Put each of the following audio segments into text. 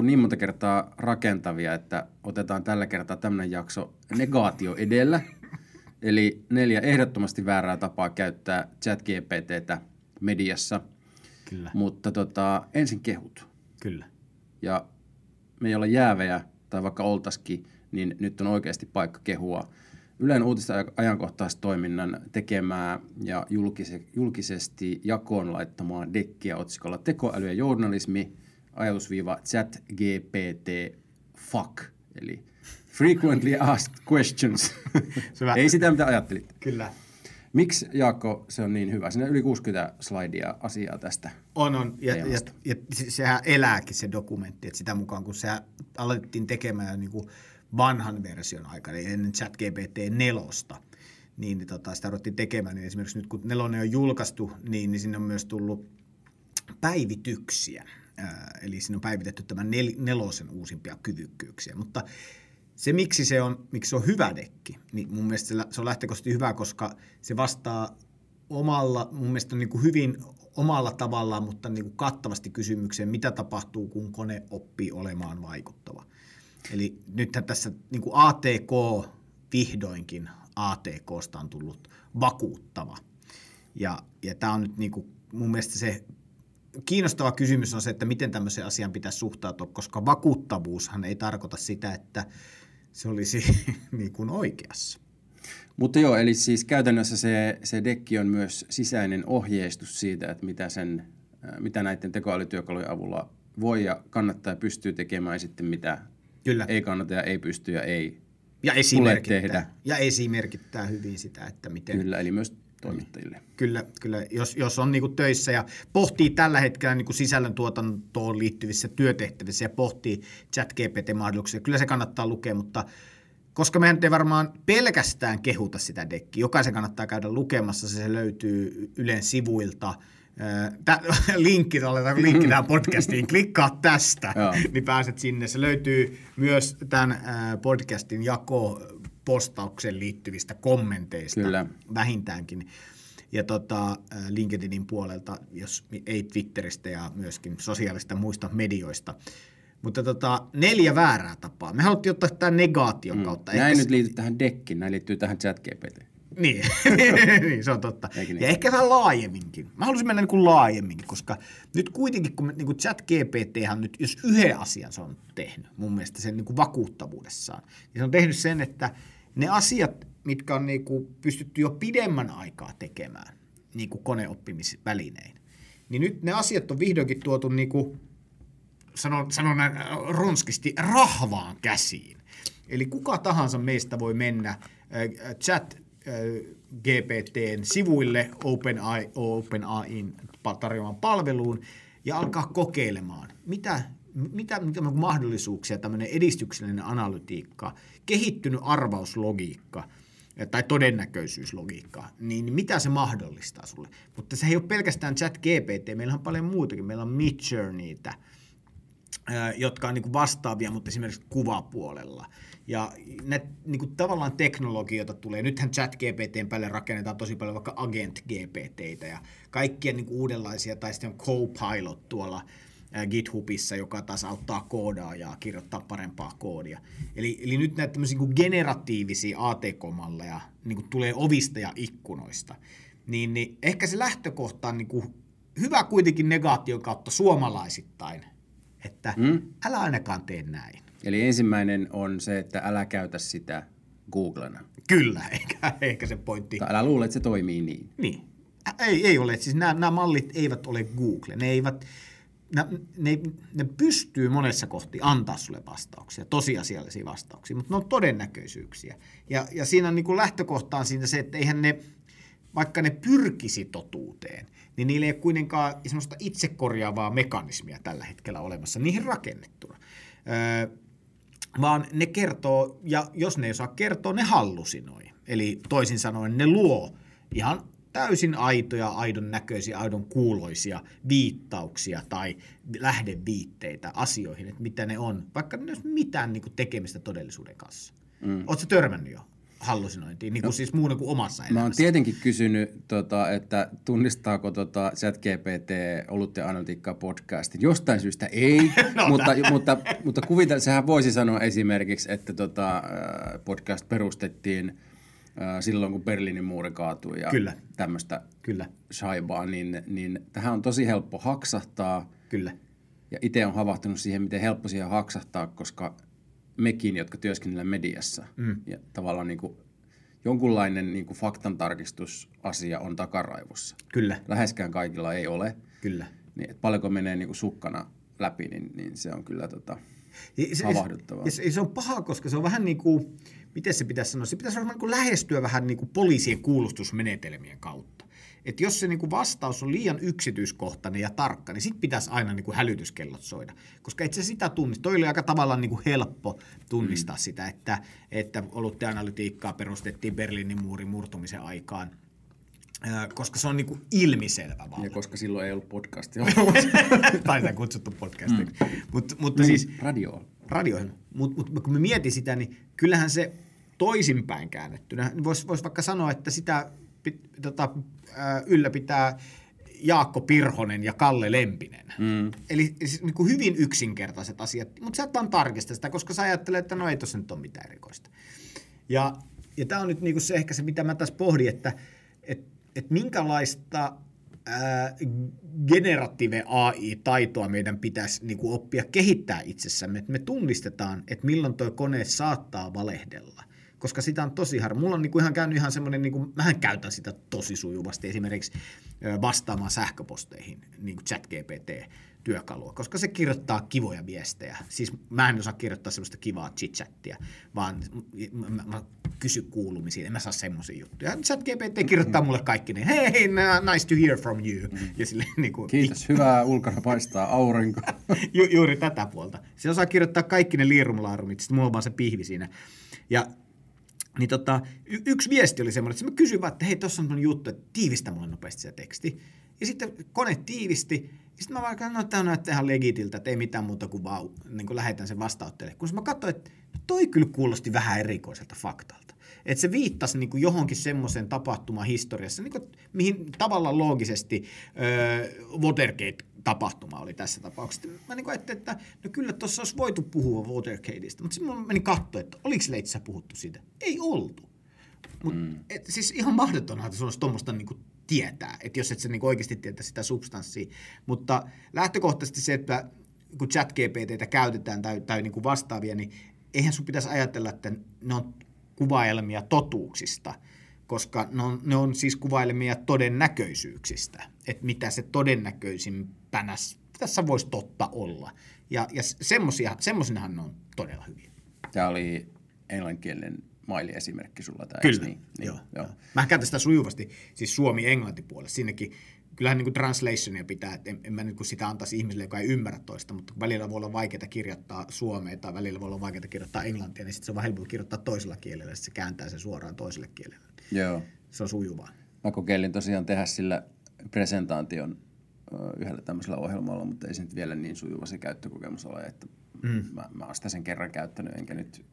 Oltu niin monta kertaa rakentavia, että otetaan tällä kertaa tämmöinen jakso negaatio edellä. Eli neljä ehdottomasti väärää tapaa käyttää chat-GPTtä mediassa. Kyllä. Mutta tota, ensin kehut. Kyllä. Ja me ei olla jäävejä, tai vaikka oltaskin, niin nyt on oikeasti paikka kehua Ylen uutista ajankohtaistoiminnan tekemää ja julkise, julkisesti jakoon laittamaa dekkiä otsikolla Tekoäly ja journalismi, ajatusviiva chat GPT fuck, eli frequently asked questions. Syvä. Ei sitä, mitä ajattelit. Kyllä. Miksi, Jaakko, se on niin hyvä? Siinä on yli 60 slaidia asiaa tästä. On, on. Ja, ja, ja se- sehän elääkin se dokumentti, että sitä mukaan kun se alettiin tekemään niin kuin vanhan version aikana, eli ennen ChatGPT 4, niin, niin tota, sitä ruvettiin tekemään, niin esimerkiksi nyt kun nelonen on julkaistu, niin, niin sinne on myös tullut päivityksiä. Eli siinä on päivitetty tämän nel, nelosen uusimpia kyvykkyyksiä, mutta se, miksi se on, miksi se on hyvä dekki, niin mun mielestä se on lähtökohtaisesti hyvä, koska se vastaa omalla, mun mielestä niin kuin hyvin omalla tavallaan, mutta niin kuin kattavasti kysymykseen, mitä tapahtuu, kun kone oppii olemaan vaikuttava. Eli nythän tässä niin kuin ATK vihdoinkin ATKsta on tullut vakuuttava. Ja, ja tämä on nyt niin kuin, mun mielestä se kiinnostava kysymys on se, että miten tämmöiseen asiaan pitäisi suhtautua, koska vakuuttavuushan ei tarkoita sitä, että se olisi niin kuin oikeassa. Mutta joo, eli siis käytännössä se, se dekki on myös sisäinen ohjeistus siitä, että mitä, sen, äh, mitä näiden tekoälytyökalujen avulla voi ja kannattaa ja pystyy tekemään ja sitten mitä Kyllä. ei kannata ja ei pysty ja ei Ja tule esimerkittää, tehdä. ja esimerkittää hyvin sitä, että miten... Kyllä, eli myös toimittajille. Kyllä, kyllä. Jos, jos on niin töissä ja pohtii tällä hetkellä niin sisällöntuotantoon liittyvissä työtehtävissä ja pohtii chat-GPT-mahdollisuuksia, kyllä se kannattaa lukea, mutta koska mehän ei varmaan pelkästään kehuta sitä dekkiä, jokaisen kannattaa käydä lukemassa, se löytyy Ylen sivuilta. Tä, linkki, aletaan linkki tähän podcastiin, klikkaa tästä, niin pääset sinne. Se löytyy myös tämän podcastin jako postaukseen liittyvistä kommenteista Kyllä. vähintäänkin. Ja tota, LinkedInin puolelta, jos ei Twitteristä ja myöskin sosiaalista muista medioista. Mutta tota, neljä väärää tapaa. Me haluttiin ottaa tämän negaation kautta. Mm. Näin Ehkä nyt se- liity tähän dekkiin, näin liittyy tähän chat GPT. Niin, niin, se on totta. Eikö niin? Ja ehkä vähän laajemminkin. Mä haluaisin mennä niin kuin laajemminkin, koska nyt kuitenkin, kun niin kuin chat GPT nyt, jos yhden asian se on tehnyt, mun mielestä sen niin kuin vakuuttavuudessaan, niin se on tehnyt sen, että ne asiat, mitkä on niin kuin pystytty jo pidemmän aikaa tekemään, niin kuin koneoppimisvälinein, niin nyt ne asiat on vihdoinkin tuotu niin kuin sanon, sanon näin ronskisti, rahvaan käsiin. Eli kuka tahansa meistä voi mennä äh, chat GPTn sivuille OpenAI, OpenAIin tarjoamaan palveluun ja alkaa kokeilemaan, mitä, mitä, mitä mahdollisuuksia tämmöinen edistyksellinen analytiikka, kehittynyt arvauslogiikka tai todennäköisyyslogiikka, niin mitä se mahdollistaa sulle. Mutta se ei ole pelkästään chat GPT, meillä on paljon muutakin, meillä on Midjourneytä, jotka on niin vastaavia, mutta esimerkiksi kuvapuolella. Ja ne niin kuin tavallaan teknologioita tulee. Nythän chat GPTn päälle rakennetaan tosi paljon vaikka agent GPTitä ja kaikkia niin kuin uudenlaisia, tai sitten on Copilot tuolla GitHubissa, joka taas auttaa koodaajaa kirjoittaa parempaa koodia. Eli, eli nyt näitä tämmöisiä niin generatiivisia ATK-malleja niin kuin tulee ovista ja ikkunoista. Niin, niin ehkä se lähtökohta on niin kuin hyvä kuitenkin negaation kautta suomalaisittain, että mm. älä ainakaan tee näin. Eli ensimmäinen on se, että älä käytä sitä Googlena. Kyllä, eikä, eikä se pointti. Tai älä luule, että se toimii niin. Niin. Ei, ei ole. Siis nämä, nämä mallit eivät ole Google. Ne, eivät, ne, ne, ne pystyy monessa kohti antaa sulle vastauksia, tosiasiallisia vastauksia, mutta ne on todennäköisyyksiä. Ja, ja siinä on niin kuin lähtökohta on siinä se, että eihän ne, vaikka ne pyrkisi totuuteen, niin niillä ei ole kuitenkaan semmoista itsekorjaavaa mekanismia tällä hetkellä olemassa, niihin rakennettuna. Öö, vaan ne kertoo, ja jos ne ei osaa kertoa, ne hallusinoi. Eli toisin sanoen ne luo ihan täysin aitoja, aidon näköisiä, aidon kuuloisia viittauksia tai lähdeviitteitä asioihin, että mitä ne on, vaikka ne olisi mitään niin tekemistä todellisuuden kanssa. Mm. Oletko törmännyt jo hallusinointiin, niin kuin no, siis muun kuin omassa elämässä? Mä oon tietenkin kysynyt, tota, että tunnistaako tota ChatGPT Olut ja Analytiikkaa podcastin. Jostain syystä ei, no, mutta, mutta, mutta kuvitella, sehän voisi sanoa esimerkiksi, että tota, podcast perustettiin – silloin, kun Berliinin muuri kaatui ja Kyllä. tämmöistä Kyllä. shaibaa, niin, niin tähän on tosi helppo haksahtaa. Kyllä. Ja itse on havahtunut siihen, miten helppo siihen haksahtaa, koska mekin, jotka työskennellään mediassa, mm. ja tavallaan niin kuin jonkunlainen niin kuin faktantarkistusasia on takaraivossa. Kyllä. Läheskään kaikilla ei ole. Kyllä. Niin, että paljonko menee niin kuin sukkana läpi, niin, niin se on kyllä tota, se, havahduttavaa. Se, se on paha, koska se on vähän niin kuin miten se pitäisi sanoa, se pitäisi varmaan niin lähestyä vähän niin kuin poliisien kuulustusmenetelmien kautta. Et jos se niin kuin vastaus on liian yksityiskohtainen ja tarkka, niin sitten pitäisi aina niin kuin hälytyskellot soida. Koska et se sitä tunnista. Toi oli aika tavallaan niin kuin helppo tunnistaa mm. sitä, että, että olutteanalytiikkaa perustettiin Berliinin muurin murtumisen aikaan koska se on niinku ilmiselvä valta. Ja koska silloin ei ollut podcastia. tai sitä kutsuttu podcastiksi. Mm. Mut, mutta niin, siis, radio. Radioihin. Mutta mut, kun me mietin sitä, niin kyllähän se toisinpäin käännettynä, voisi vois vaikka sanoa, että sitä pit, tota, ylläpitää Jaakko Pirhonen ja Kalle Lempinen. Mm. Eli siis niin kuin hyvin yksinkertaiset asiat, mutta sä et vaan tarkista sitä, koska sä ajattelet, että no ei tuossa nyt ole mitään erikoista. Ja, ja tämä on nyt niin kuin se ehkä se, mitä mä tässä pohdin, että et, et minkälaista ää, generative AI-taitoa meidän pitäisi niin kuin oppia kehittää itsessämme, että me tunnistetaan, että milloin tuo kone saattaa valehdella. Koska sitä on tosi harva. Mulla on niin kuin ihan käynyt ihan semmoinen, niin kuin, mähän käytän sitä tosi sujuvasti esimerkiksi vastaamaan sähköposteihin, niin kuin ChatGPT työkalua, koska se kirjoittaa kivoja viestejä. Siis mä en osaa kirjoittaa semmoista kivaa chit-chattia, vaan mä, mä, mä kysy kuulumisia, en mä saa semmoisia juttuja. ChatGPT kirjoittaa mulle kaikki niin, hei, nice to hear from you. Mm. Ja sille, niin kuin, Kiitos, hyvää ulkona paistaa aurinko. Ju, juuri tätä puolta. Se osaa kirjoittaa kaikki ne liirumlaarumit, sitten mulla on vaan se pihvi siinä. Ja niin tota, y- yksi viesti oli semmoinen, että mä kysyin vaan, että hei, tuossa on juttu, että tiivistä mulle nopeasti se teksti. Ja sitten kone tiivisti, sitten mä vaikka, no tämä näyttää ihan legitiltä, että ei mitään muuta kuin vaan niin kuin lähetän sen vastautteelle. Kun mä katsoin, että toi kyllä kuulosti vähän erikoiselta faktalta. Että se viittasi niin kuin johonkin semmoisen tapahtuman historiassa, niin kuin, mihin tavallaan loogisesti öö, Watergate-tapahtuma oli tässä tapauksessa. Mä niin ajattelin, että no kyllä tuossa olisi voitu puhua Watergateista, mutta sitten mä menin katsoa, että oliko Leitsissä puhuttu siitä. Ei oltu. Mut, mm. et, siis ihan mahdotonta, että se olisi tuommoista niin tietää, että jos et sä niin oikeasti tietää sitä substanssia. Mutta lähtökohtaisesti se, että kun chat GPTtä käytetään tai, tai niin kuin vastaavia, niin eihän sun pitäisi ajatella, että ne on kuvailmia totuuksista, koska ne on, ne on siis kuvailmia todennäköisyyksistä, että mitä se todennäköisimpänä tässä voisi totta olla. Ja, ja semmoisinahan ne on todella hyviä. Tämä oli englanninkielinen maili-esimerkki sulla. Tämä, Kyllä, niin? Niin, joo. joo. Mä käytän sitä sujuvasti, siis suomi-englanti puolella. Siinäkin kyllähän niin kuin translationia pitää, että en, en mä nyt kun sitä antaisi ihmiselle, joka ei ymmärrä toista, mutta välillä voi olla vaikeaa kirjoittaa suomea tai välillä voi olla vaikeaa kirjoittaa englantia, niin sitten se on vähän helppo kirjoittaa toisella kielellä, sitten se kääntää sen suoraan toiselle kielelle. Joo. Se on sujuvaa. Mä kokeilin tosiaan tehdä sillä presentaation yhdellä tämmöisellä ohjelmalla, mutta ei se nyt vielä niin sujuva se käyttökokemus ole, että mm. mä, mä oon sitä sen kerran käyttänyt, enkä nyt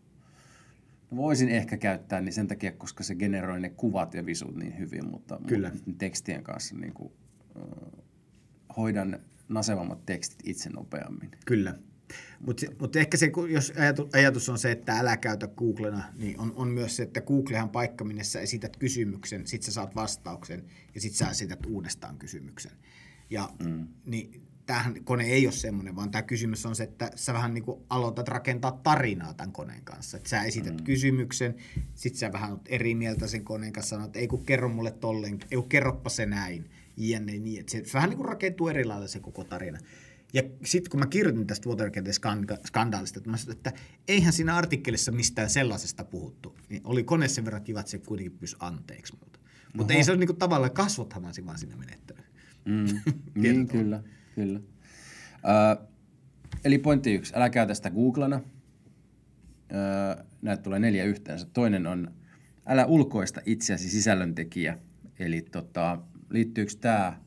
No voisin ehkä käyttää niin sen takia, koska se generoi ne kuvat ja visut niin hyvin, mutta Kyllä. tekstien kanssa niin kuin, hoidan nasevammat tekstit itse nopeammin. Kyllä. Mutta mut ehkä se, jos ajatus, ajatus on se, että älä käytä Googlena, niin on, on myös se, että Googlehan paikka, minne sä esität kysymyksen, sit sä saat vastauksen ja sit sä esität uudestaan kysymyksen. Ja mm. niin tämähän kone ei ole semmoinen, vaan tämä kysymys on se, että sä vähän niin kuin aloitat rakentaa tarinaa tämän koneen kanssa. Että sä esität mm. kysymyksen, sit sä vähän oot eri mieltä sen koneen kanssa, sanot, että ei kun kerro mulle tolleen, ei kun kerroppa se näin, jne. Niin, että se vähän niin kuin rakentuu eri lailla se koko tarina. Ja sitten kun mä kirjoitin tästä Watergate-skandaalista, että, mä sanoin, että eihän siinä artikkelissa mistään sellaisesta puhuttu, niin oli kone sen verran kiva, että se kuitenkin pysyi anteeksi muuta. Mutta ei se ole niin kuin tavallaan kasvothan vaan siinä menettänyt. Mm, niin, kyllä. Kyllä. Ö, eli pointti yksi, älä käytä sitä Googlena. öö, näitä tulee neljä yhteensä. Toinen on älä ulkoista itseäsi sisällöntekijä. Eli tota, liittyykö tämä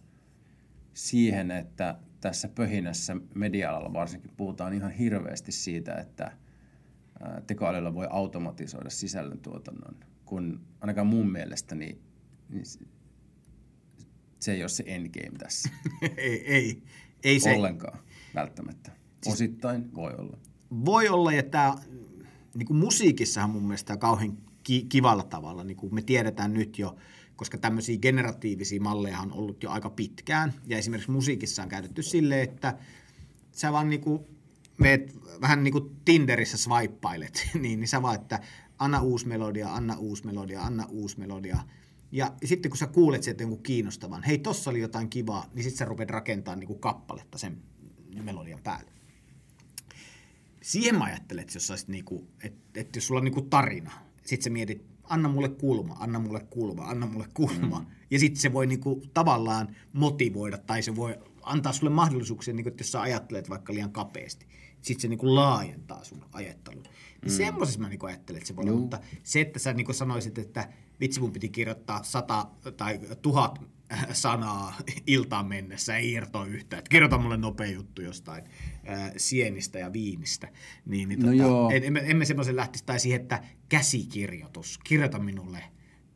siihen, että tässä pöhinässä media-alalla varsinkin puhutaan ihan hirveästi siitä, että tekoälyllä voi automatisoida sisällöntuotannon, kun ainakaan mun mielestä niin, niin se- ei ole se endgame tässä ei, ei, ei se, ollenkaan välttämättä. Osittain voi olla. voi olla, että tämä, niin musiikissahan mun mielestä kauhean ki- kivalla tavalla, niin kuin me tiedetään nyt jo, koska tämmöisiä generatiivisia malleja on ollut jo aika pitkään, ja esimerkiksi musiikissa on käytetty silleen, että sä vaan niin kuin meet vähän niin kuin Tinderissä swippailet, niin, niin sä vaan, että anna uusi melodia, anna uusi melodia, anna uusi melodia, ja sitten kun sä kuulet sieltä jonkun kiinnostavan, hei tossa oli jotain kivaa, niin sitten sä rupeat rakentamaan niin kappaletta sen melodian päälle. Siihen mä ajattelen, että jos, sä olisit niinku, että, että jos sulla on niinku tarina, sit sä mietit, anna mulle kulma, anna mulle kulma, anna mulle kulma. Mm. Ja sitten se voi niinku tavallaan motivoida tai se voi antaa sulle mahdollisuuksia, niinku, että jos sä ajattelet vaikka liian kapeasti, sitten se niinku laajentaa sun ajattelun. Niin mm. semmoisessa mä niinku ajattelen, että se voi olla, mutta se, että sä niinku sanoisit, että vitsi mun piti kirjoittaa sata tai tuhat sanaa iltaan mennessä, ei irtoa yhtään. Että kirjoita mulle nopea juttu jostain ää, sienistä ja viinistä. Niin, niin No tota, en, emme, emme semmoisen lähtisi, tai siihen, että käsikirjoitus, kirjoita minulle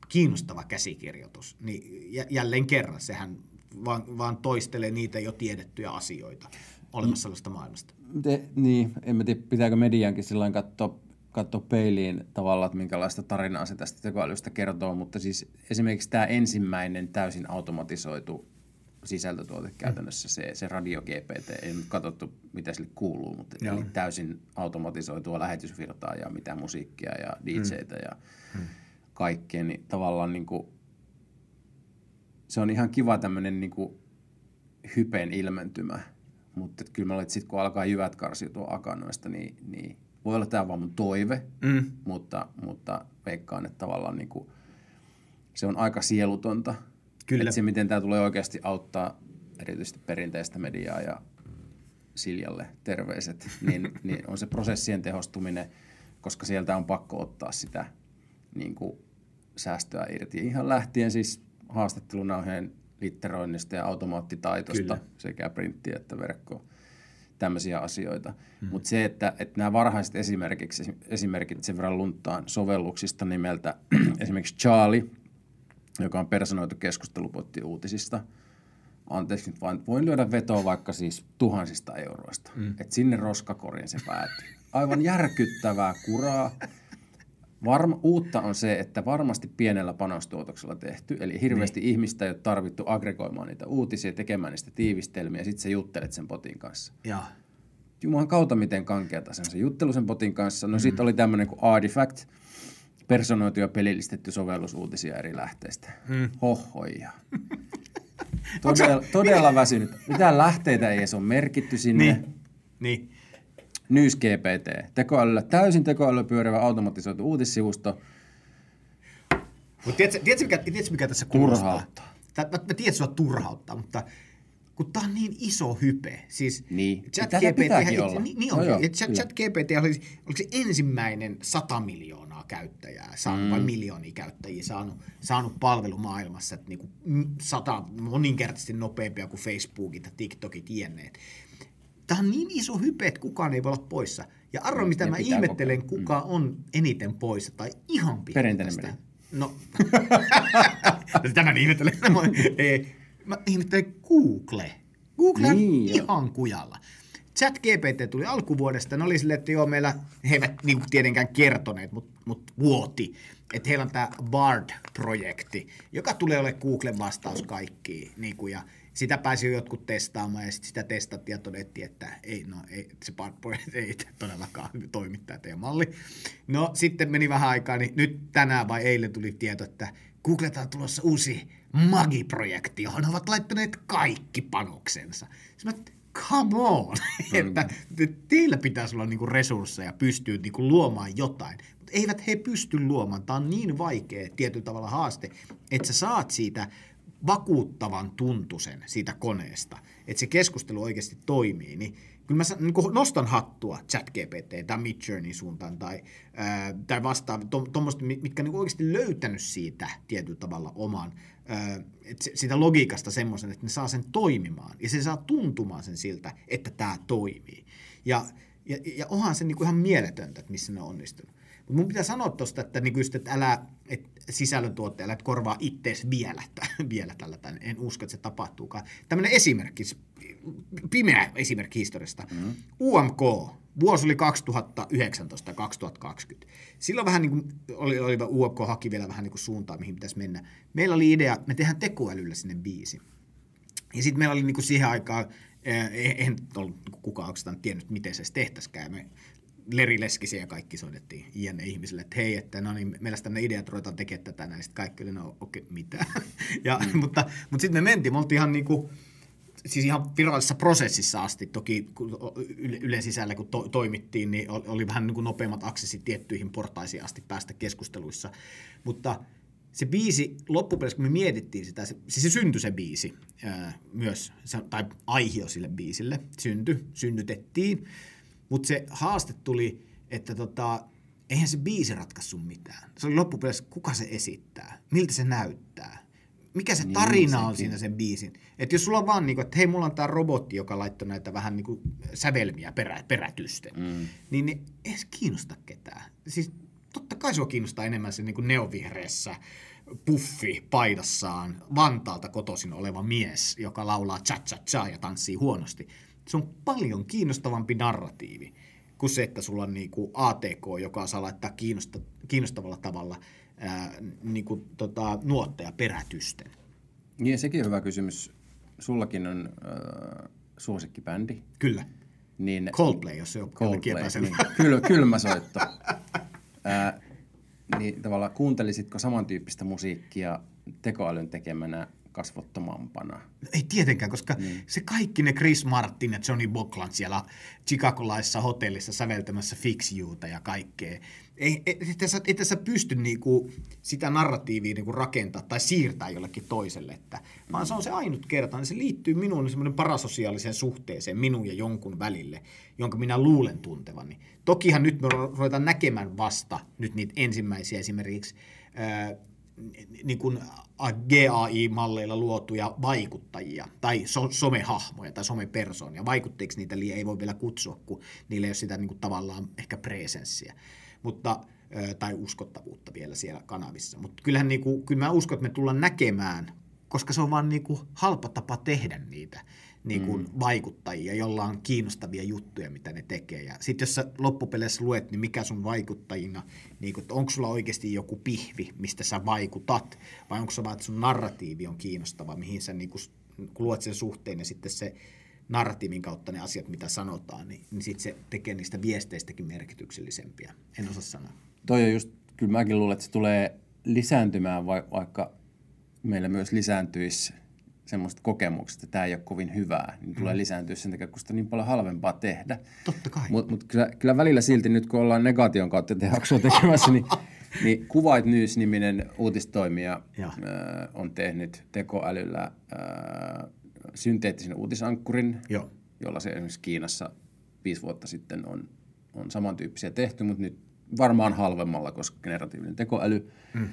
kiinnostava käsikirjoitus. Niin jä- jälleen kerran, sehän vaan, vaan toistelee niitä jo tiedettyjä asioita olemassa olevasta maailmasta. Te, niin, en mä tiedä, pitääkö mediankin silloin katsoa, katsoa peiliin tavallaan, että minkälaista tarinaa se tästä tekoälystä kertoo, mutta siis esimerkiksi tämä ensimmäinen täysin automatisoitu sisältötuote käytännössä, se, se radio GPT, ei nyt katsottu mitä sille kuuluu, mutta Joo. eli täysin automatisoitua lähetysvirtaa ja mitä musiikkia ja DJtä ja kaikkea, niin tavallaan niin kuin, se on ihan kiva tämmöinen niin kuin hypen ilmentymä, mutta kyllä mä olen, että sit kun alkaa jyvät karsiutua akanoista, niin, niin voi olla tämä vaan mun toive, Mm. mutta, mutta veikkaan, että tavallaan niin kuin, se on aika sielutonta. Kyllä. Että se, miten tämä tulee oikeasti auttaa erityisesti perinteistä mediaa ja Siljalle terveiset, niin, niin on se prosessien tehostuminen, koska sieltä on pakko ottaa sitä niin kuin, säästöä irti. Ihan lähtien siis haastattelunauheen litteroinnista ja automaattitaitosta Kyllä. sekä printti että verkko tämmöisiä asioita. Hmm. Mutta se, että, että nämä varhaiset esimerkiksi, esimerkit sen verran lunttaan sovelluksista nimeltä esimerkiksi Charlie, joka on personoitu keskustelupotti uutisista. Anteeksi nyt vain, voin lyödä vetoa vaikka siis tuhansista euroista. Mm. Että sinne roskakoriin se päätyy. Aivan järkyttävää kuraa. Varma, uutta on se, että varmasti pienellä panostuotoksella tehty, eli hirveästi niin. ihmistä ei ole tarvittu aggregoimaan niitä uutisia, tekemään niistä tiivistelmiä, ja sitten sä juttelet sen potin kanssa. Ja. Jumalan kautta miten kankeata se on se juttelu sen potin kanssa. No mm. sitten oli tämmöinen kuin Artifact, personoitu ja pelillistetty sovellus uutisia eri lähteistä. Mm. Hohoja. Todella, todella väsynyt. Mitään lähteitä ei edes ole merkitty sinne. Niin. Niin. Niin. News GPT. Tekoälyllä, täysin tekoälyllä pyörivä automatisoitu uutissivusto. Mutta tiedätkö, tiedätkö, mikä, tiedätkö, mikä tässä kuulostaa? Turhauttaa. Tää, mä, mä tiedän, että sua turhauttaa, mutta kun tää on niin iso hype, siis Niin. chat Tätä GPT, pitääkin olla. Niin, niin No on, joo, ja chat, chat GPT oli, oliko se ensimmäinen 100 miljoonaa käyttäjää saanut, mm. vai miljoonia käyttäjiä saanut, saanut palvelu maailmassa, että niinku sata moninkertaisesti nopeampia kuin Facebookit ja TikTokit jenneet. Tämä on niin iso hype, että kukaan ei voi olla poissa. Ja arvo, mitä ne mä ihmettelen, koko- kuka on eniten poissa tai ihan Perinteinen tästä. No, tämän ihmettelen. Ei, Mä ihmettelen Google. Google on Niin, ihan kujalla. Chat GPT tuli alkuvuodesta, ne oli silleen, että joo, meillä, he eivät niin kuin tietenkään kertoneet, mutta mut vuoti, että heillä on tämä BARD-projekti, joka tulee olemaan Googlen vastaus kaikkiin. Niin kuin, ja sitä pääsi jo jotkut testaamaan ja sit sitä testattiin ja todettiin, että ei, no, ei, se BARD-projekti ei todellakaan toimi tämä teidän malli. No sitten meni vähän aikaa, niin nyt tänään vai eilen tuli tieto, että Googlelta on tulossa uusi Magi-projekti, johon he ovat laittaneet kaikki panoksensa. Sitten come on, että teillä pitäisi olla niinku resursseja pystyä niinku luomaan jotain, mutta eivät he pysty luomaan. Tämä on niin vaikea tietyllä tavalla haaste, että sä saat siitä vakuuttavan tuntusen siitä koneesta, että se keskustelu oikeasti toimii, niin kyllä mä niin nostan hattua ChatGPT tai Midjourneyn suuntaan tai, ää, tai vastaavaa, tuommoista, mitkä on niin oikeasti löytänyt siitä tietyllä tavalla oman, ää, sitä logiikasta semmoisen, että ne saa sen toimimaan ja se saa tuntumaan sen siltä, että tämä toimii. Ja, ja, ja onhan se niin kuin ihan mieletöntä, että missä ne on onnistunut. Mutta mun pitää sanoa tuosta, että, niin just, että älä et sisällöntuottaja, älä korvaa ittees vielä, vielä tällä, tai en usko, että se tapahtuukaan. Tämmöinen esimerkki, pimeä esimerkki historiasta. Mm-hmm. UMK, vuosi oli 2019 2020. Silloin vähän niin kuin oli, oli UMK haki vielä vähän niin kuin suuntaa, mihin pitäisi mennä. Meillä oli idea, me tehdään tekoälyllä sinne biisi. Ja sitten meillä oli niin kuin siihen aikaan, en ollut kukaan oikeastaan tiennyt, miten se tehtäisikään. Me Leri Leskisiä ja kaikki soitettiin iänne ihmisille, että hei, että no niin, meillä tänne idea, että ruvetaan tekemään tätä näin. Sitten kaikki oli, no okei, okay, mitä. ja, mm. Mutta, mutta sitten me mentiin, me oltiin ihan niin kuin, siis ihan virallisessa prosessissa asti, toki Ylen sisällä kun to, toimittiin, niin oli, oli vähän niin kuin nopeammat aksessit tiettyihin portaisiin asti päästä keskusteluissa. Mutta se biisi, loppupeleissä kun me mietittiin sitä, se, siis se syntyi se biisi ää, myös, se, tai aihio sille biisille, syntyi, synnytettiin. Mutta se haaste tuli, että tota, eihän se biisi ratkaissut mitään. Se oli loppupeleissä, kuka se esittää, miltä se näyttää, mikä se niin, tarina niin, on siinä sen biisin. Että jos sulla on vaan niin kuin, että hei, mulla on tämä robotti, joka laittoi näitä vähän niin kuin sävelmiä perä, perätysten, mm. niin ne ei se kiinnosta ketään. Siis totta kai sua kiinnostaa enemmän se niin kuin neovihreässä puffi paidassaan Vantaalta kotoisin oleva mies, joka laulaa cha cha cha ja tanssii huonosti se on paljon kiinnostavampi narratiivi kuin se, että sulla on niin kuin ATK, joka saa laittaa kiinnosta, kiinnostavalla tavalla ää, niin kuin, tota, nuotteja perätysten. Niin, sekin on hyvä kysymys. Sullakin on äh, suosikkibändi. Kyllä. Niin, Coldplay, jos se on Coldplay, niin, kyl, kylmä soitto. äh, niin tavallaan kuuntelisitko samantyyppistä musiikkia tekoälyn tekemänä kasvottomampana. Ei tietenkään, koska niin. se kaikki ne Chris Martin ja Johnny Bockland siellä Chicagolaisessa hotellissa säveltämässä Fix Youta ja kaikkea. Ei, ei, tässä, ei tässä pysty niinku sitä narratiivia niinku rakentaa tai siirtää jollekin toiselle, että, vaan se on se ainut kerta, niin se liittyy minuun semmoinen parasosiaaliseen suhteeseen minun ja jonkun välille, jonka minä luulen tuntevani. Tokihan nyt me ruvetaan näkemään vasta nyt niitä ensimmäisiä esimerkiksi niin kuin GAI-malleilla luotuja vaikuttajia tai so- somehahmoja tai somepersoonia. Vaikutteiksi niitä ei voi vielä kutsua, kun niillä ei ole sitä niin kuin tavallaan ehkä presenssiä mutta, tai uskottavuutta vielä siellä kanavissa. Mutta kyllähän niin kuin, kyllä mä uskon, että me tullaan näkemään, koska se on vaan niin kuin halpa tapa tehdä niitä niin kuin mm. vaikuttajia, jolla on kiinnostavia juttuja, mitä ne tekee. Ja sitten jos sä loppupeleissä luet, niin mikä sun vaikuttajina, niin kuin, onko sulla oikeasti joku pihvi, mistä sä vaikutat, vai onko se vaan, että sun narratiivi on kiinnostava, mihin sä niin kuin, kun luet sen suhteen ja sitten se narratiivin kautta ne asiat, mitä sanotaan, niin, niin sitten se tekee niistä viesteistäkin merkityksellisempiä. En osaa sanoa. Toi on just, kyllä mäkin luulen, että se tulee lisääntymään, vaikka meillä myös lisääntyisi semmoista kokemuksesta, että tämä ei ole kovin hyvää, niin tulee mm. lisääntyä sen takia, kun sitä on niin paljon halvempaa tehdä. Totta kai. Mutta mut kyllä, kyllä välillä silti nyt, kun ollaan negaation kautta jaksoa tekemässä, niin, niin Kuvait News-niminen uutistoimija äh, on tehnyt tekoälyllä äh, synteettisen uutisankkurin, Joo. jolla se esimerkiksi Kiinassa viisi vuotta sitten on, on samantyyppisiä tehty, mutta nyt varmaan halvemmalla, koska generatiivinen tekoäly. Mm.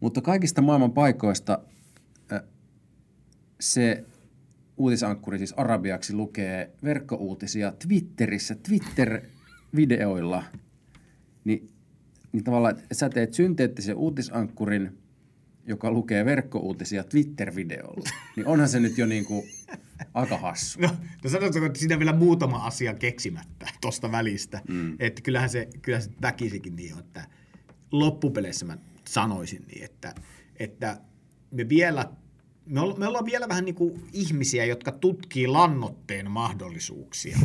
Mutta kaikista maailman paikoista se uutisankkuri siis arabiaksi lukee verkkouutisia Twitterissä, Twitter-videoilla, niin, niin tavallaan, että sä teet synteettisen uutisankkurin, joka lukee verkkouutisia Twitter-videolla, niin onhan se nyt jo niin kuin aika hassu. No, no sanotko, että siinä vielä muutama asia keksimättä tuosta välistä. Mm. Että kyllähän se, kyllähän se väkisikin niin on, että loppupeleissä mä sanoisin niin, että, että me vielä me, olla, me ollaan vielä vähän niin kuin ihmisiä, jotka tutkii lannotteen mahdollisuuksia.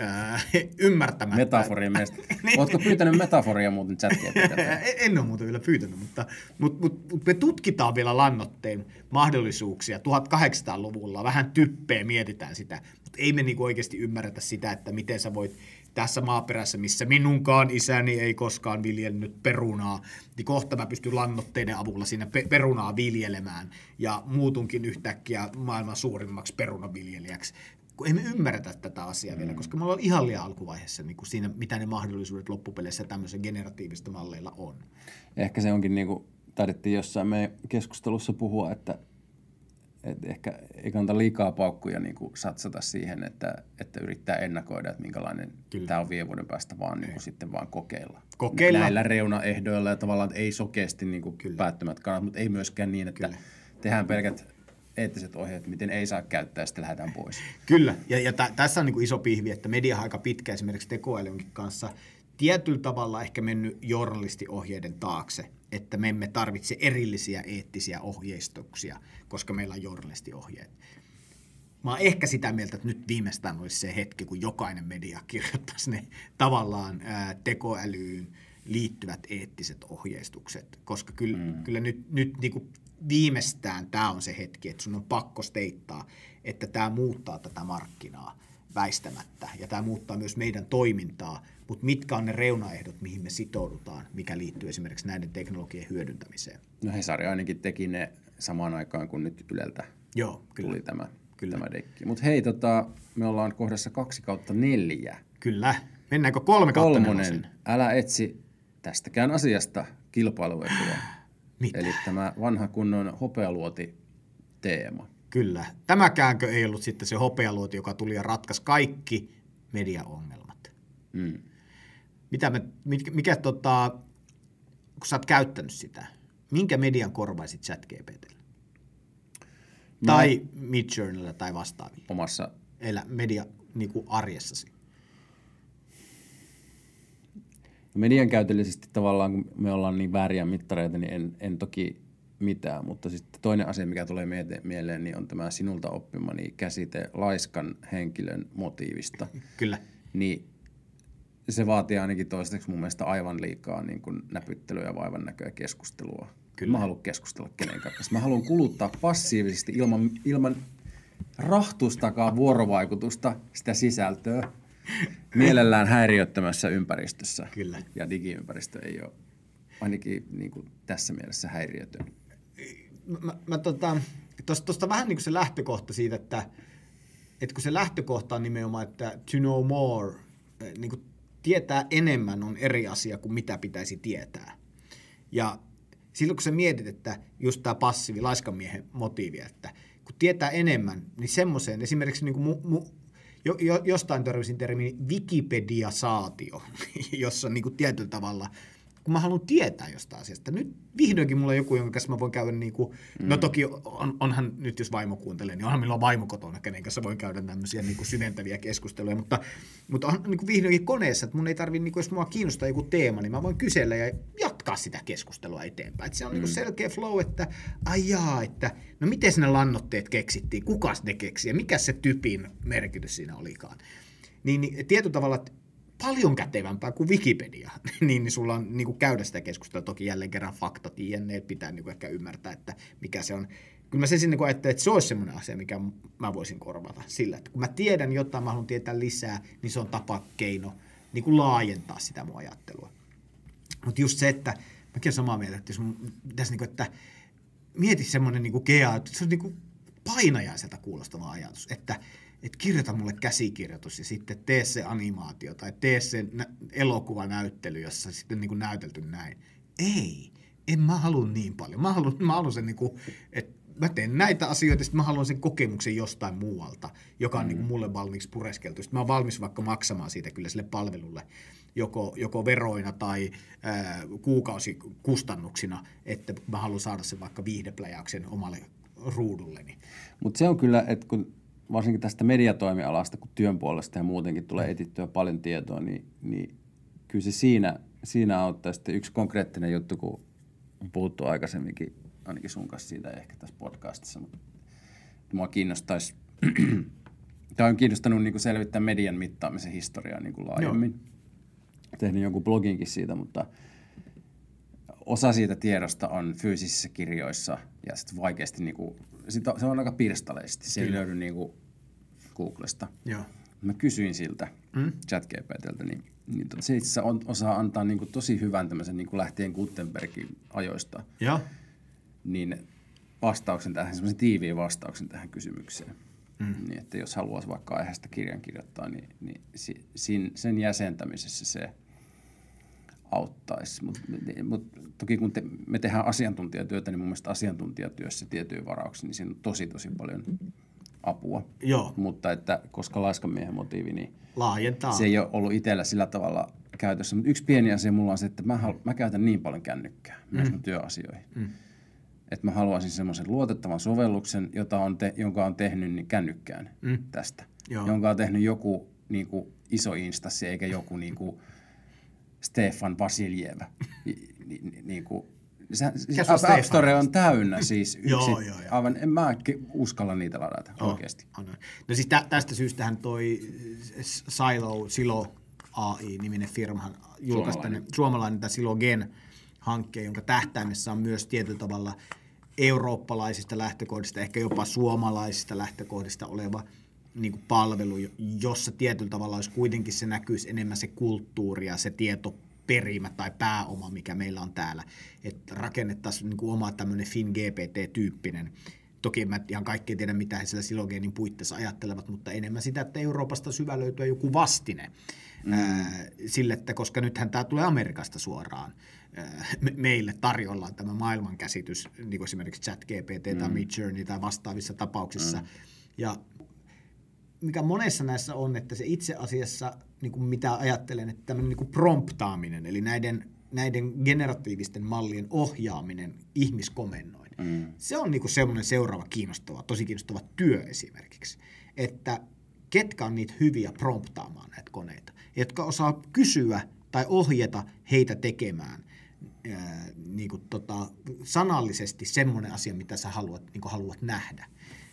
ymmärtämättä. Metaforia meistä. niin. Oletko pyytänyt metaforia muuten chatia? en ole muuten vielä pyytänyt, mutta, mutta, mutta, mutta me tutkitaan vielä lannotteen mahdollisuuksia 1800-luvulla. Vähän typpeä mietitään sitä, mutta ei me niin oikeasti ymmärretä sitä, että miten sä voit tässä maaperässä, missä minunkaan isäni ei koskaan viljellyt perunaa, niin kohta mä pystyn lannoitteiden avulla siinä pe- perunaa viljelemään ja muutunkin yhtäkkiä maailman suurimmaksi perunaviljelijäksi kun emme ymmärretä tätä asiaa mm. vielä, koska me ollaan ihan liian alkuvaiheessa niin kuin siinä, mitä ne mahdollisuudet loppupeleissä tämmöisen generatiivista malleilla on. Ehkä se onkin, niin kuin taidettiin jossain meidän keskustelussa puhua, että, että ehkä ei kannata liikaa paukkuja niin kuin satsata siihen, että, että yrittää ennakoida, että minkälainen Kyllä. tämä on viiden vuoden päästä, vaan niin kuin sitten vaan kokeilla. Kokeilla. Näillä reunaehdoilla ja tavallaan että ei sokeasti niin kuin päättömät kannat, mutta ei myöskään niin, että Kyllä. tehdään pelkät eettiset ohjeet, miten ei saa käyttää ja sitten lähdetään pois. Kyllä, ja, ja t- tässä on niin kuin iso pihvi, että media aika pitkä esimerkiksi tekoälynkin kanssa tietyllä tavalla ehkä mennyt journalistiohjeiden taakse, että me emme tarvitse erillisiä eettisiä ohjeistuksia, koska meillä on journalistiohjeet. Mä oon ehkä sitä mieltä, että nyt viimeistään olisi se hetki, kun jokainen media kirjoittaisi ne tavallaan ää, tekoälyyn liittyvät eettiset ohjeistukset, koska kyllä, mm. kyllä nyt, nyt niin kuin viimeistään tämä on se hetki, että sun on pakko steittaa, että tämä muuttaa tätä markkinaa väistämättä ja tämä muuttaa myös meidän toimintaa, mutta mitkä on ne reunaehdot, mihin me sitoudutaan, mikä liittyy esimerkiksi näiden teknologien hyödyntämiseen? No Hesari ainakin teki ne samaan aikaan, kun nyt Yleltä Joo, kyllä. tuli tämä, kyllä. tämä dekki. Mutta hei, tota, me ollaan kohdassa kaksi kautta neljä. Kyllä. Mennäänkö kolme kautta Kolmonen, älä etsi tästäkään asiasta kilpailuetua. Mitä? Eli tämä vanha kunnon hopealuoti teema. Kyllä. Tämäkäänkö ei ollut sitten se hopealuoti, joka tuli ja ratkaisi kaikki mediaongelmat? Mm. Mitä me, mikä, mikä tota, kun sä oot käyttänyt sitä, minkä median korvaisit ChatGPTlle? No. Tai Midjourneylla tai vastaavilla? Omassa Elä, media niin kuin arjessasi. median käytöllisesti tavallaan, kun me ollaan niin vääriä mittareita, niin en, en toki mitään. Mutta sitten toinen asia, mikä tulee mieleen, niin on tämä sinulta oppimani käsite laiskan henkilön motiivista. Kyllä. Niin se vaatii ainakin toistaiseksi mun mielestä aivan liikaa niin kuin näpyttelyä ja vaivan näköä keskustelua. Kyllä. Mä haluan keskustella kenenkään kanssa. Mä haluan kuluttaa passiivisesti ilman, ilman rahtustakaan vuorovaikutusta sitä sisältöä mielellään häiriöttömässä ympäristössä. Kyllä. Ja digiympäristö ei ole ainakin niin kuin tässä mielessä häiriötön. Mä, mä tota, tuosta vähän niin kuin se lähtökohta siitä, että, että kun se lähtökohta on nimenomaan, että to know more, eh, niin kuin tietää enemmän on eri asia kuin mitä pitäisi tietää. Ja silloin kun sä mietit, että just tämä passiivi laiskamiehen motiivi, että kun tietää enemmän, niin semmoiseen esimerkiksi niin kuin mu, mu, jo, jo, jostain törmäsin termiin Wikipedia-saatio, jossa niin kuin tietyllä tavalla kun mä haluan tietää jostain asiasta. Nyt vihdoinkin mulla on joku, jonka kanssa mä voin käydä niin kuin, mm. no toki on, onhan nyt jos vaimo kuuntelee, niin onhan milloin vaimo kotona, kenen kanssa voin käydä tämmöisiä niin kuin syventäviä keskusteluja, mutta, mutta on niin kuin vihdoinkin koneessa, että mun ei tarvitse, niin kuin, jos mua kiinnostaa joku teema, niin mä voin kysellä ja jatkaa sitä keskustelua eteenpäin. Että se on mm. niin kuin selkeä flow, että ai jaa, että no miten ne lannotteet keksittiin, kukas ne keksi ja mikä se typin merkitys siinä olikaan. Niin, niin tietyllä tavalla, että paljon kätevämpää kuin Wikipedia, niin, niin sulla on niin kuin käydä sitä keskustelua. Toki jälleen kerran faktat, jne, pitää niin kuin ehkä ymmärtää, että mikä se on. Kyllä mä sen sinne ajattelen, että se olisi semmoinen asia, mikä mä voisin korvata sillä, että kun mä tiedän jotain, mä haluan tietää lisää, niin se on tapa, keino niin kuin laajentaa sitä mun ajattelua. Mutta just se, että mäkin olen samaa mieltä, että jos pitäisi, niin kuin, että mieti semmoinen niin kuin GA, että se on niin kuin painajaiselta kuulostava ajatus, että että kirjoita mulle käsikirjoitus ja sitten tee se animaatio tai tee se nä- elokuvanäyttely, jossa sitten niin kuin näytelty näin. Ei, en mä halua niin paljon. Mä haluan, mä haluan sen, niin kuin, että mä teen näitä asioita, sitten mä haluan sen kokemuksen jostain muualta, joka on mm. niin kuin mulle valmiiksi pureskeltu. Sitten mä oon valmis vaikka maksamaan siitä kyllä sille palvelulle joko, joko veroina tai ää, kuukausikustannuksina, että mä haluan saada sen vaikka viihdepläjäyksen omalle ruudulleni. Mutta se on kyllä, että kun varsinkin tästä mediatoimialasta, kun työn puolesta ja muutenkin tulee etittyä paljon tietoa, niin, niin kyllä se siinä, siinä auttaa. Sitten yksi konkreettinen juttu, kun on puhuttu aikaisemminkin, ainakin sun kanssa siitä ehkä tässä podcastissa, mutta mua kiinnostaisi, tämä on kiinnostanut niin kuin selvittää median mittaamisen historiaa niin kuin laajemmin. Joo. Tehnyt jonkun bloginkin siitä, mutta osa siitä tiedosta on fyysisissä kirjoissa ja sitten vaikeasti, niin kuin, sit on, se on aika pirstaleisesti, se Kyllä. ei löydy niin kuin Googlesta. Joo. Mä kysyin siltä mm? ChatGPTltä, niin, niin se itse asiassa on, osaa antaa niin kuin tosi hyvän tämmöisen niin kuin lähtien Gutenbergin ajoista. Joo. Niin vastauksen tähän, semmoisen tiiviin vastauksen tähän kysymykseen. Mm. Niin, että jos haluaisi vaikka aiheesta kirjan kirjoittaa, niin, niin si, sin, sen jäsentämisessä se auttaisi. Mutta mut, toki kun te, me tehdään asiantuntijatyötä, niin mun mielestä asiantuntijatyössä tietyin varauksin, niin siinä on tosi tosi paljon apua. Joo. Mutta että koska laiskamiehen motiivi, niin Laajentaa. se ei ole ollut itsellä sillä tavalla käytössä. Mutta yksi pieni asia mulla on se, että mä, halu, mä käytän niin paljon kännykkää myös mun työasioihin. Mm. Että mä haluaisin semmoisen luotettavan sovelluksen, jota on te, jonka on tehnyt niin kännykkään mm. tästä. Joo. Jonka on tehnyt joku niin kuin, iso instanssi, eikä joku niin kuin, Stefan Vasiljeva. Ni- ni- ni- niin kuin, se, se on App, App Store on täynnä siis yksin. Joo, joo, joo. Aivan, en mä uskalla niitä ladata oh. oikeasti. On, on. No siis tä, tästä syystähän toi Silo, Silo AI-niminen firmahan julkaisi Suomalainen. tänne, suomalainen tämä Silo Gen hankkeen, jonka tähtäimessä on myös tietyllä tavalla eurooppalaisista lähtökohdista, ehkä jopa suomalaisista lähtökohdista oleva niin kuin palvelu, jo- jossa tietyllä tavalla olisi kuitenkin se näkyisi enemmän se kulttuuri ja se tietoperimä tai pääoma, mikä meillä on täällä. Että rakennettaisiin niin kuin oma tämmöinen FinGPT-tyyppinen Toki mä ihan kaikkea tiedä, mitä he siellä silogeenin puitteissa ajattelevat, mutta enemmän sitä, että Euroopasta syvä löytyy joku vastine mm. ää, sille, että koska nythän tämä tulee Amerikasta suoraan meille tarjolla tämä maailmankäsitys, niin kuin esimerkiksi ChatGPT tai Mm. Midjourney tai vastaavissa tapauksissa. Ja mikä monessa näissä on, että se itse asiassa, niin kuin mitä ajattelen, että tämmöinen niin kuin promptaaminen, eli näiden, näiden generatiivisten mallien ohjaaminen ihmiskomennoin, mm. se on niin kuin semmoinen seuraava kiinnostava, tosi kiinnostava työ esimerkiksi, että ketkä on niitä hyviä promptaamaan näitä koneita, jotka osaa kysyä tai ohjata heitä tekemään ää, niin kuin tota, sanallisesti semmoinen asia, mitä sä haluat, niin kuin haluat nähdä.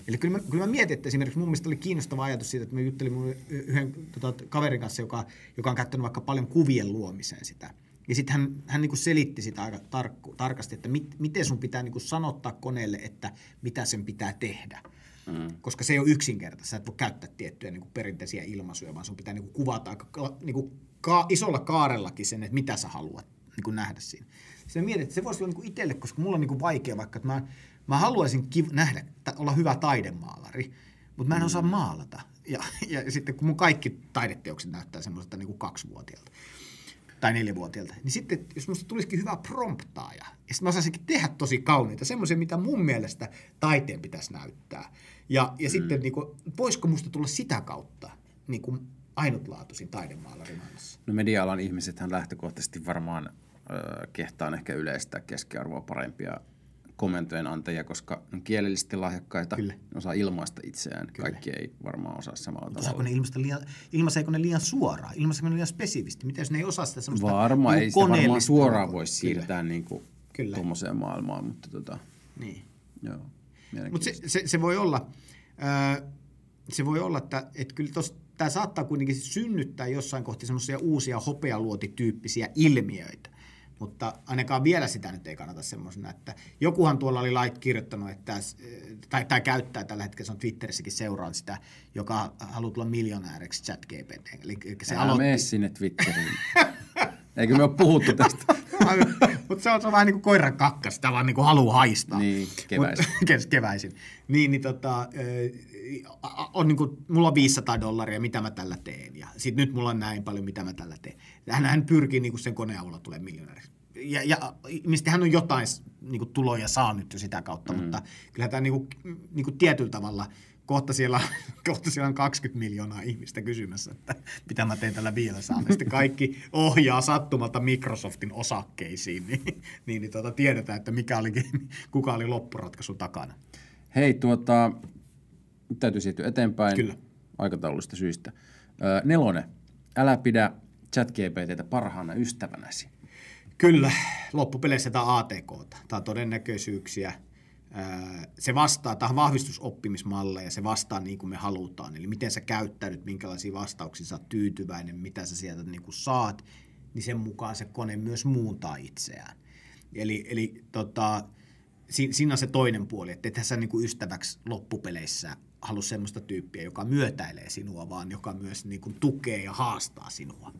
Eli kyllä mä, kyllä mä mietin, että esimerkiksi mun mielestä oli kiinnostava ajatus siitä, että mä juttelin mun yhden tota, kaverin kanssa, joka, joka on käyttänyt vaikka paljon kuvien luomiseen sitä. Ja sitten hän, hän niin selitti sitä aika tarkku, tarkasti, että mit, miten sun pitää niin sanottaa koneelle, että mitä sen pitää tehdä. Mm. Koska se ei ole yksinkertaista. Sä et voi käyttää tiettyjä niin perinteisiä ilmaisuja, vaan sun pitää niin kuvata aika ka, niin ka, isolla kaarellakin sen, että mitä sä haluat niin nähdä siinä. Sitten mietin, että se voisi olla niin itselle, koska mulla on niin vaikea vaikka, että mä, mä haluaisin kiv- nähdä, olla hyvä taidemaalari, mutta mä en osaa maalata. Ja, ja sitten kun mun kaikki taideteokset näyttää semmoiselta niin kuin kaksivuotiaalta tai neljävuotiaalta, niin sitten jos musta tulisikin hyvä promptaaja, ja sitten mä osaisinkin tehdä tosi kauniita, semmoisia, mitä mun mielestä taiteen pitäisi näyttää. Ja, ja mm. sitten niin kuin, voisiko musta tulla sitä kautta niin kuin ainutlaatuisin taidemaalarin maailmassa? No media-alan ihmisethän lähtökohtaisesti varmaan ö, kehtaan ehkä yleistää keskiarvoa parempia komentojen antajia, koska ne on kielellisesti lahjakkaita, Kyllä. ne osaa ilmaista itseään. Kyllä. Kaikki ei varmaan osaa samalla Osaako tavalla. ne ilmaista liian, ilmaiseeko ne liian suoraan? Ilmaiseeko ne liian spesifisti? Mitä jos ne ei osaa sitä semmoista Varmaan, niinku ei sitä varmaan suoraan Kyllä. siirtää niin kuin Kyllä. tuommoiseen maailmaan, mutta tota, Niin. joo. Mutta se, se, se, voi olla, ää, se voi olla, että, että kyllä tämä saattaa kuitenkin synnyttää jossain kohti semmoisia uusia hopealuotityyppisiä ilmiöitä. Mutta ainakaan vielä sitä nyt ei kannata semmoisena, että jokuhan tuolla oli lait kirjoittanut, että, tai, tai käyttää tällä hetkellä, se on Twitterissäkin seuraan sitä, joka haluaa tulla miljonääriksi chat GPT. Eli eli se Älä aloitti, mene sinne Twitteriin. Eikö me ole puhuttu tästä? mutta se on, se on vähän niin kuin koiran kakka, sitä vaan niin kuin haluaa haistaa. Niin, keväisin. Mut, keväisin. Niin, niin tota, a- on niin kuin, mulla on 500 dollaria, mitä mä tällä teen. Ja sit nyt mulla on näin paljon, mitä mä tällä teen. Hän, hän pyrkii niin kuin sen koneen avulla tulee miljonääriksi. Ja, ja mistä hän on jotain niin kuin tuloja saanut jo sitä kautta, mm. mutta kyllä tämä niin kuin, niin kuin tietyllä tavalla kohta siellä, kohta siellä on 20 miljoonaa ihmistä kysymässä, että mitä mä teen tällä 500. Ja sitten kaikki ohjaa sattumalta Microsoftin osakkeisiin, niin, niin, niin tuota, tiedetään, että mikä oli, kuka oli loppuratkaisu takana. Hei, tuota, nyt täytyy siirtyä eteenpäin Kyllä. aikataulullisista syistä. Ö, nelonen, älä pidä ChatGPTtä parhaana ystävänäsi. Kyllä, loppupeleissä tämä on ATK, tämä on todennäköisyyksiä. Se vastaa, tämä on vahvistusoppimismalleja, se vastaa niin kuin me halutaan. Eli miten sä käyttäydyt, minkälaisia vastauksia sä oot tyytyväinen, mitä sä sieltä niin kuin saat, niin sen mukaan se kone myös muuntaa itseään. Eli, eli tota, si- siinä on se toinen puoli, että ethän sä niin kuin ystäväksi loppupeleissä halua semmoista tyyppiä, joka myötäilee sinua, vaan joka myös niin kuin tukee ja haastaa sinua.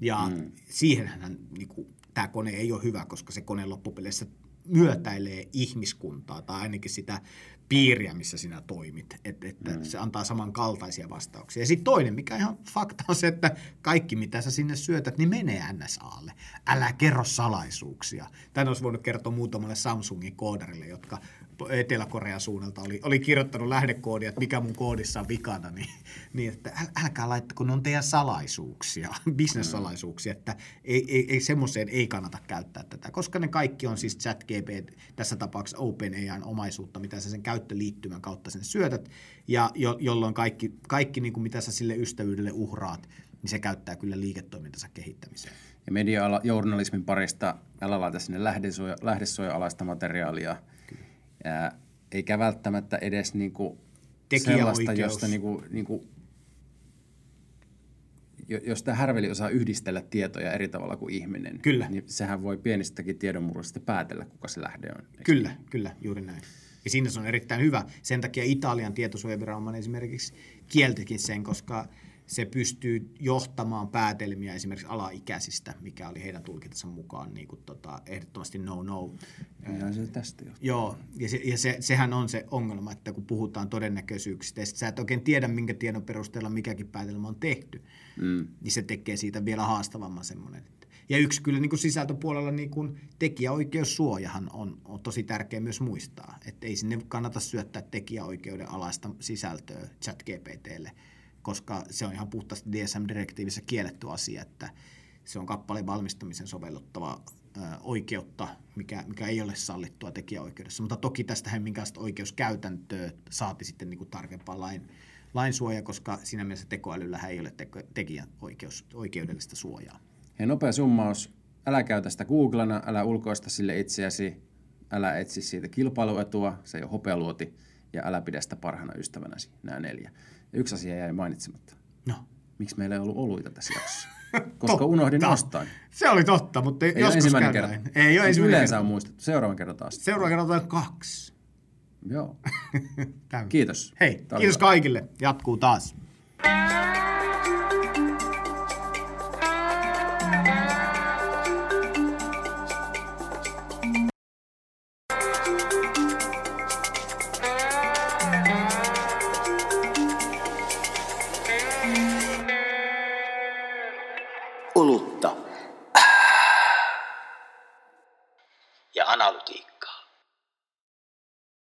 Ja mm. siihenhän niin kuin, tämä kone ei ole hyvä, koska se kone loppupeleissä myötäilee ihmiskuntaa tai ainakin sitä piiriä, missä sinä toimit, että, että mm. se antaa samankaltaisia vastauksia. Ja sitten toinen, mikä ihan fakta on se, että kaikki mitä sä sinne syötät, niin menee NSAlle. Älä kerro salaisuuksia. Tän olisi voinut kertoa muutamalle Samsungin koodarille, jotka Etelä-Korean suunnalta oli, oli kirjoittanut lähdekoodia, että mikä mun koodissa on vikana, niin, niin että äl, älkää laittako, kun ne on teidän salaisuuksia, bisnessalaisuuksia, että ei, ei, ei, semmoiseen ei kannata käyttää tätä, koska ne kaikki on siis ChatGPT, tässä tapauksessa OpenAIn omaisuutta, mitä sä sen käyttöliittymän kautta sen syötät, ja jo, jolloin kaikki, kaikki niin kuin mitä sä sille ystävyydelle uhraat, niin se käyttää kyllä liiketoimintansa kehittämiseen. Ja media-journalismin parista älä laita sinne lähdesuoja, lähdesuoja-alaista materiaalia, ja eikä välttämättä edes niinku sellaista, josta niinku, niinku, jos tämä härveli osaa yhdistellä tietoja eri tavalla kuin ihminen, kyllä. niin sehän voi pienistäkin tiedonmurrosta päätellä, kuka se lähde on. Kyllä, niin? kyllä, juuri näin. Ja siinä se on erittäin hyvä. Sen takia Italian tietosuojaviranomainen esimerkiksi kieltikin sen, koska se pystyy johtamaan päätelmiä esimerkiksi alaikäisistä, mikä oli heidän tulkintansa mukaan niin kuin, tota, ehdottomasti no-no. Ja se tästä johtuu. Joo, ja, se, ja se, sehän on se ongelma, että kun puhutaan todennäköisyyksistä, ja sä et oikein tiedä, minkä tiedon perusteella mikäkin päätelmä on tehty, mm. niin se tekee siitä vielä haastavamman semmoinen. Ja yksi kyllä niin kuin sisältöpuolella niin kuin tekijäoikeussuojahan on, on tosi tärkeä myös muistaa, että ei sinne kannata syöttää tekijäoikeuden alaista sisältöä chat GPTlle, koska se on ihan puhtaasti DSM-direktiivissä kielletty asia, että se on kappaleen valmistamisen sovelluttava oikeutta, mikä, mikä ei ole sallittua tekijäoikeudessa. Mutta toki tästä minkälaista oikeuskäytäntöä saati sitten niin kuin tarkempaa lain, lainsuoja, koska siinä mielessä tekoälyllä ei ole teko, tekijäoikeudellista suojaa. Ja nopea summaus, älä käytä sitä Googlana, älä ulkoista sille itseäsi, älä etsi siitä kilpailuetua, se ei ole hopealuoti, ja älä pidä sitä parhaana ystävänäsi, nämä neljä. Yksi asia jäi mainitsematta. No. Miksi meillä ei ollut oluita tässä jaksossa? Koska unohdin ostaa. Se oli totta, mutta ei joskus ensimmäinen kerta. Ei ole ensimmäinen yleensä kerta. on muistettu. Seuraavan kerran taas. Seuraavan kerran otetaan kaksi. Joo. Kiitos. Hei, Tarvitaan. kiitos kaikille. Jatkuu taas.